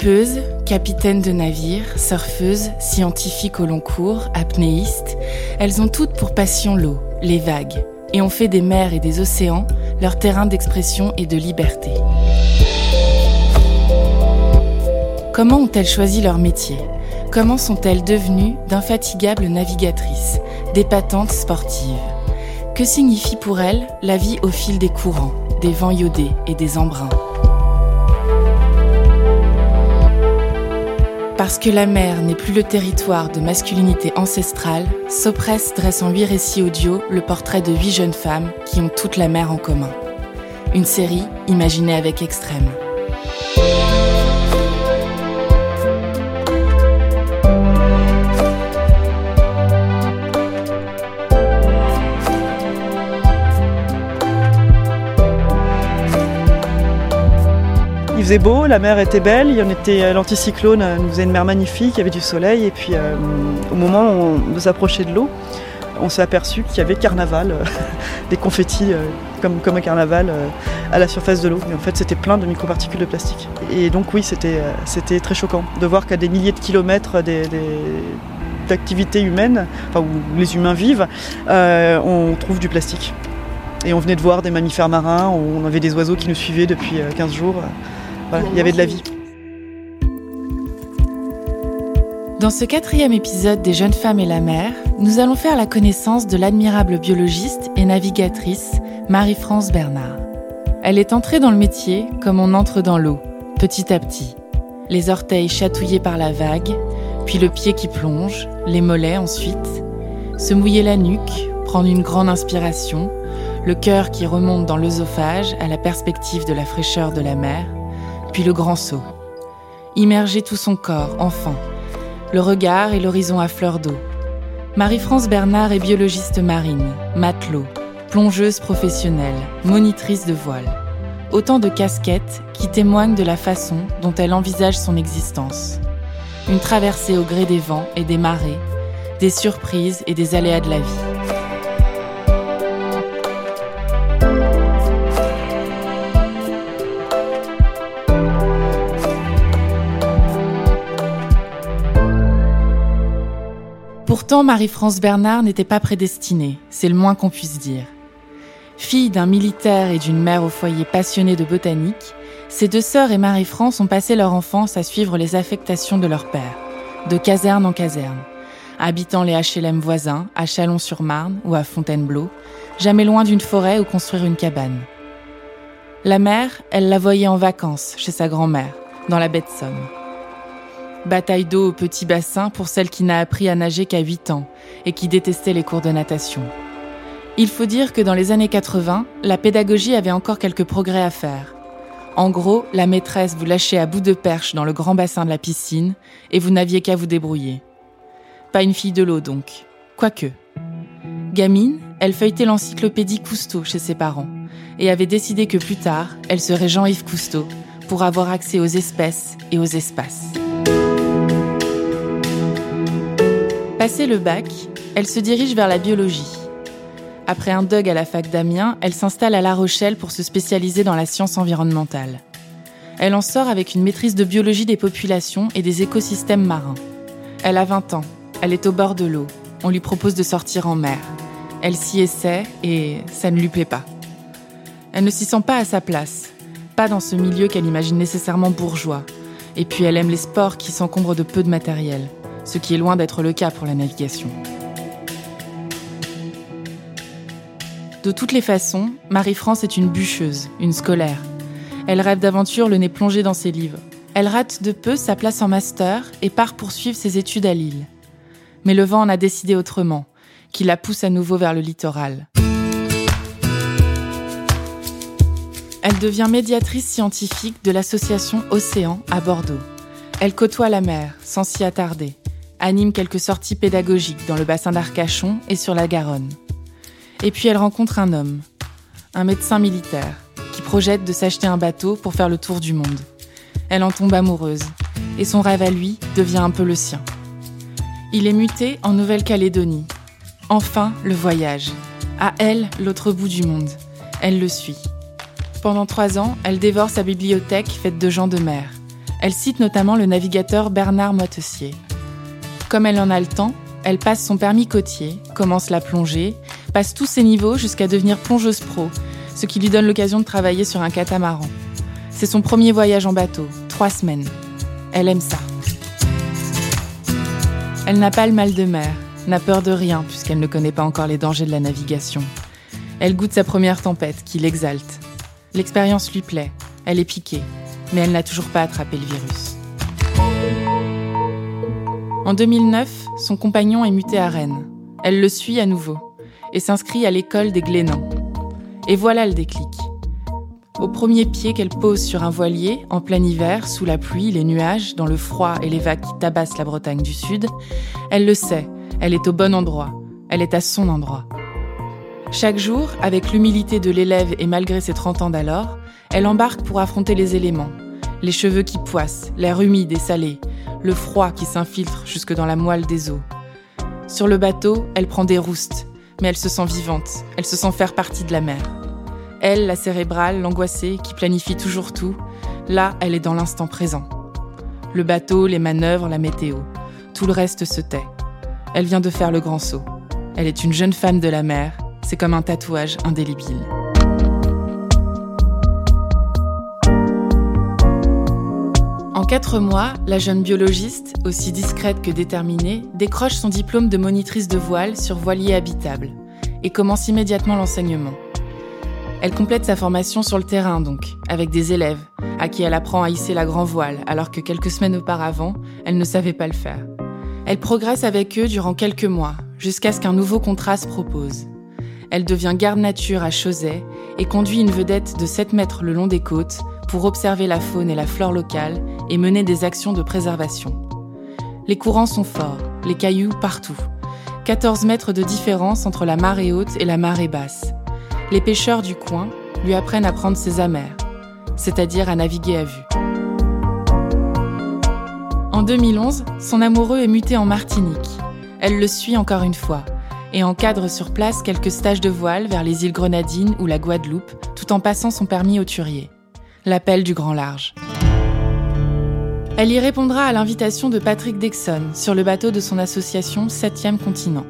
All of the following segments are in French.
Skippeuse, capitaine de navire, surfeuse, scientifique au long cours, apnéiste, elles ont toutes pour passion l'eau, les vagues, et ont fait des mers et des océans leur terrain d'expression et de liberté. Comment ont-elles choisi leur métier? Comment sont-elles devenues d'infatigables navigatrices, d'épatantes sportives? Que signifie pour elles la vie au fil des courants, des vents iodés et des embruns? Parce que la mer n'est plus le territoire de masculinité ancestrale, Sopress dresse en huit récits audio le portrait de huit jeunes femmes qui ont toute la mer en commun. Une série imaginée avec extrême. Faisait beau, la mer était belle, il y en était euh, l'anticyclone euh, nous faisait une mer magnifique, il y avait du soleil et puis euh, au moment où on s'approchait de l'eau, on s'est aperçu qu'il y avait carnaval, des confettis comme, comme un carnaval à la surface de l'eau. Mais en fait, c'était plein de microparticules de plastique. Et donc oui, c'était, très choquant de voir qu'à des milliers de kilomètres d'activités humaines, enfin, où les humains vivent, on trouve du plastique. Et on venait de voir des mammifères marins, on avait des oiseaux qui nous suivaient depuis 15 jours il y avait de la vie. Dans ce quatrième épisode des Jeunes femmes et la mer, nous allons faire la connaissance de l'admirable biologiste et navigatrice Marie-France Bernard. Elle est entrée dans le métier comme on entre dans l'eau, petit à petit. Les orteils chatouillés par la vague, puis le pied qui plonge, les mollets ensuite. Se mouiller la nuque, prendre une grande inspiration, le cœur qui remonte dans l'œsophage à la perspective de la fraîcheur de la mer, puis le grand saut. Immerger tout son corps, enfant, le regard et l'horizon à fleur d'eau. Marie-France Bernard est biologiste marine, matelot, plongeuse professionnelle, monitrice de voile. Autant de casquettes qui témoignent de la façon dont elle envisage son existence. Une traversée au gré des vents et des marées, des surprises et des aléas de la vie. Marie-France Bernard n'était pas prédestinée, c'est le moins qu'on puisse dire. Fille d'un militaire et d'une mère au foyer passionnée de botanique, ses deux sœurs et Marie-France ont passé leur enfance à suivre les affectations de leur père, de caserne en caserne, habitant les HLM voisins, à Chalon-sur-Marne ou à Fontainebleau, jamais loin d'une forêt ou construire une cabane. La mère, elle la voyait en vacances chez sa grand-mère, dans la baie de Somme. Bataille d'eau au petit bassin pour celle qui n'a appris à nager qu'à 8 ans et qui détestait les cours de natation. Il faut dire que dans les années 80, la pédagogie avait encore quelques progrès à faire. En gros, la maîtresse vous lâchait à bout de perche dans le grand bassin de la piscine et vous n'aviez qu'à vous débrouiller. Pas une fille de l'eau donc. Quoique. Gamine, elle feuilletait l'encyclopédie Cousteau chez ses parents et avait décidé que plus tard, elle serait Jean-Yves Cousteau pour avoir accès aux espèces et aux espaces. Passé le bac, elle se dirige vers la biologie. Après un DUG à la fac d'Amiens, elle s'installe à La Rochelle pour se spécialiser dans la science environnementale. Elle en sort avec une maîtrise de biologie des populations et des écosystèmes marins. Elle a 20 ans, elle est au bord de l'eau. On lui propose de sortir en mer. Elle s'y essaie et ça ne lui plaît pas. Elle ne s'y sent pas à sa place, pas dans ce milieu qu'elle imagine nécessairement bourgeois. Et puis elle aime les sports qui s'encombrent de peu de matériel ce qui est loin d'être le cas pour la navigation. De toutes les façons, Marie-France est une bûcheuse, une scolaire. Elle rêve d'aventure le nez plongé dans ses livres. Elle rate de peu sa place en master et part poursuivre ses études à Lille. Mais le vent en a décidé autrement, qui la pousse à nouveau vers le littoral. Elle devient médiatrice scientifique de l'association Océan à Bordeaux. Elle côtoie la mer sans s'y attarder anime quelques sorties pédagogiques dans le bassin d'Arcachon et sur la Garonne. Et puis elle rencontre un homme, un médecin militaire, qui projette de s'acheter un bateau pour faire le tour du monde. Elle en tombe amoureuse, et son rêve à lui devient un peu le sien. Il est muté en Nouvelle-Calédonie. Enfin, le voyage. À elle, l'autre bout du monde. Elle le suit. Pendant trois ans, elle dévore sa bibliothèque faite de gens de mer. Elle cite notamment le navigateur Bernard Moitessier. Comme elle en a le temps, elle passe son permis côtier, commence la plongée, passe tous ses niveaux jusqu'à devenir plongeuse pro, ce qui lui donne l'occasion de travailler sur un catamaran. C'est son premier voyage en bateau, trois semaines. Elle aime ça. Elle n'a pas le mal de mer, n'a peur de rien puisqu'elle ne connaît pas encore les dangers de la navigation. Elle goûte sa première tempête qui l'exalte. L'expérience lui plaît, elle est piquée, mais elle n'a toujours pas attrapé le virus. En 2009, son compagnon est muté à Rennes. Elle le suit à nouveau et s'inscrit à l'école des Glénans. Et voilà le déclic. Au premier pied qu'elle pose sur un voilier, en plein hiver, sous la pluie, les nuages, dans le froid et les vagues qui tabassent la Bretagne du Sud, elle le sait, elle est au bon endroit, elle est à son endroit. Chaque jour, avec l'humilité de l'élève et malgré ses 30 ans d'alors, elle embarque pour affronter les éléments. Les cheveux qui poissent, l'air humide et salé, le froid qui s'infiltre jusque dans la moelle des eaux. Sur le bateau, elle prend des roustes, mais elle se sent vivante, elle se sent faire partie de la mer. Elle, la cérébrale, l'angoissée, qui planifie toujours tout, là, elle est dans l'instant présent. Le bateau, les manœuvres, la météo, tout le reste se tait. Elle vient de faire le grand saut. Elle est une jeune femme de la mer, c'est comme un tatouage indélébile. En quatre mois, la jeune biologiste, aussi discrète que déterminée, décroche son diplôme de monitrice de voile sur voilier habitable et commence immédiatement l'enseignement. Elle complète sa formation sur le terrain donc, avec des élèves, à qui elle apprend à hisser la grand voile, alors que quelques semaines auparavant, elle ne savait pas le faire. Elle progresse avec eux durant quelques mois, jusqu'à ce qu'un nouveau contrat se propose. Elle devient garde nature à Chauzet et conduit une vedette de 7 mètres le long des côtes pour observer la faune et la flore locale et mener des actions de préservation. Les courants sont forts, les cailloux partout. 14 mètres de différence entre la marée haute et la marée basse. Les pêcheurs du coin lui apprennent à prendre ses amers, c'est-à-dire à naviguer à vue. En 2011, son amoureux est muté en Martinique. Elle le suit encore une fois et encadre sur place quelques stages de voile vers les îles Grenadines ou la Guadeloupe, tout en passant son permis au turier l'appel du grand large. Elle y répondra à l'invitation de Patrick Dexon sur le bateau de son association 7e continent,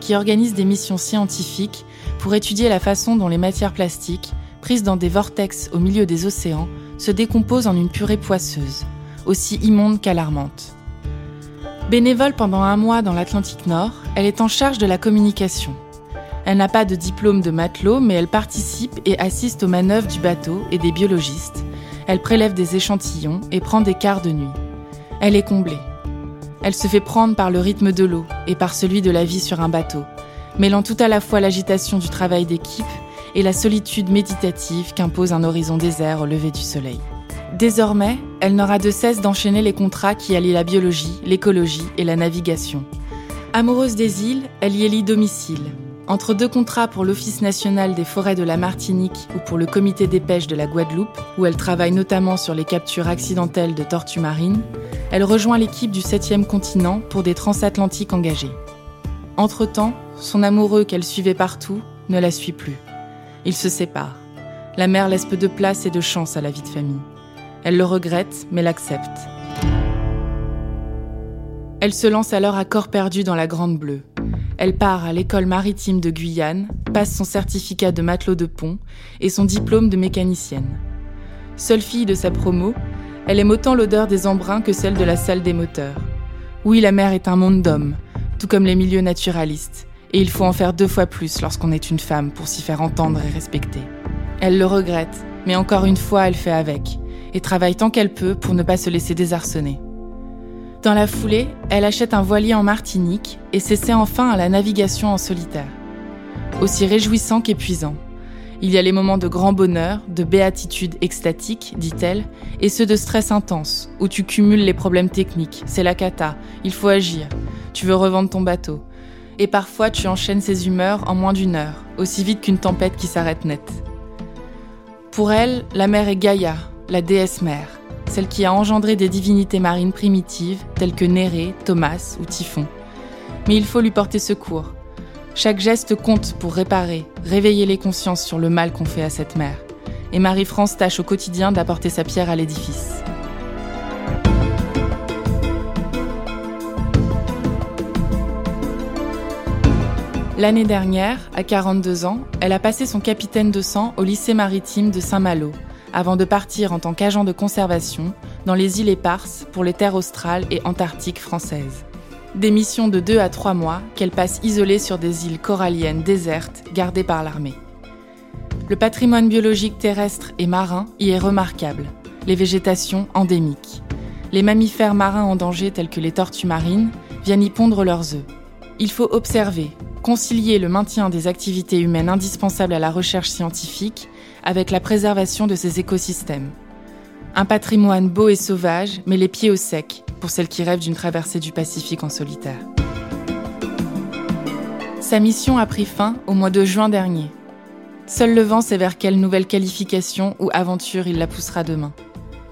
qui organise des missions scientifiques pour étudier la façon dont les matières plastiques, prises dans des vortex au milieu des océans, se décomposent en une purée poisseuse, aussi immonde qu'alarmante. Bénévole pendant un mois dans l'Atlantique Nord, elle est en charge de la communication. Elle n'a pas de diplôme de matelot, mais elle participe et assiste aux manœuvres du bateau et des biologistes. Elle prélève des échantillons et prend des quarts de nuit. Elle est comblée. Elle se fait prendre par le rythme de l'eau et par celui de la vie sur un bateau, mêlant tout à la fois l'agitation du travail d'équipe et la solitude méditative qu'impose un horizon désert au lever du soleil. Désormais, elle n'aura de cesse d'enchaîner les contrats qui allient la biologie, l'écologie et la navigation. Amoureuse des îles, elle y élit domicile, entre deux contrats pour l'Office national des forêts de la Martinique ou pour le comité des pêches de la Guadeloupe, où elle travaille notamment sur les captures accidentelles de tortues marines, elle rejoint l'équipe du 7e continent pour des transatlantiques engagés. Entre-temps, son amoureux qu'elle suivait partout ne la suit plus. Ils se séparent. La mère laisse peu de place et de chance à la vie de famille. Elle le regrette, mais l'accepte. Elle se lance alors à corps perdu dans la Grande Bleue, elle part à l'école maritime de Guyane, passe son certificat de matelot de pont et son diplôme de mécanicienne. Seule fille de sa promo, elle aime autant l'odeur des embruns que celle de la salle des moteurs. Oui, la mer est un monde d'hommes, tout comme les milieux naturalistes, et il faut en faire deux fois plus lorsqu'on est une femme pour s'y faire entendre et respecter. Elle le regrette, mais encore une fois, elle fait avec, et travaille tant qu'elle peut pour ne pas se laisser désarçonner. Dans la foulée, elle achète un voilier en Martinique et s'essaie enfin à la navigation en solitaire. Aussi réjouissant qu'épuisant. Il y a les moments de grand bonheur, de béatitude extatique, dit-elle, et ceux de stress intense, où tu cumules les problèmes techniques, c'est la cata, il faut agir, tu veux revendre ton bateau. Et parfois tu enchaînes ces humeurs en moins d'une heure, aussi vite qu'une tempête qui s'arrête net. Pour elle, la mer est Gaïa, la déesse mère celle qui a engendré des divinités marines primitives telles que Néré, Thomas ou Typhon. Mais il faut lui porter secours. Chaque geste compte pour réparer, réveiller les consciences sur le mal qu'on fait à cette mer. Et Marie-France tâche au quotidien d'apporter sa pierre à l'édifice. L'année dernière, à 42 ans, elle a passé son capitaine de sang au lycée maritime de Saint-Malo, avant de partir en tant qu'agent de conservation dans les îles éparses pour les terres australes et antarctiques françaises. Des missions de 2 à 3 mois qu'elle passe isolée sur des îles coralliennes désertes gardées par l'armée. Le patrimoine biologique terrestre et marin y est remarquable, les végétations endémiques. Les mammifères marins en danger tels que les tortues marines viennent y pondre leurs œufs. Il faut observer, concilier le maintien des activités humaines indispensables à la recherche scientifique avec la préservation de ces écosystèmes. Un patrimoine beau et sauvage, mais les pieds au sec, pour celles qui rêvent d'une traversée du Pacifique en solitaire. Sa mission a pris fin au mois de juin dernier. Seul le vent sait vers quelle nouvelle qualification ou aventure il la poussera demain.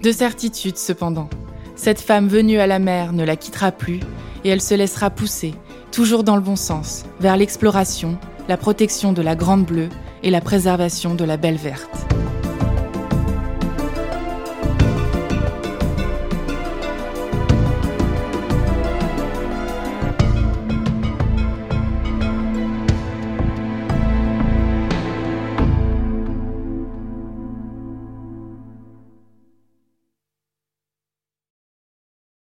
De certitude, cependant, cette femme venue à la mer ne la quittera plus et elle se laissera pousser, toujours dans le bon sens, vers l'exploration, la protection de la Grande Bleue et la préservation de la Belle Verte.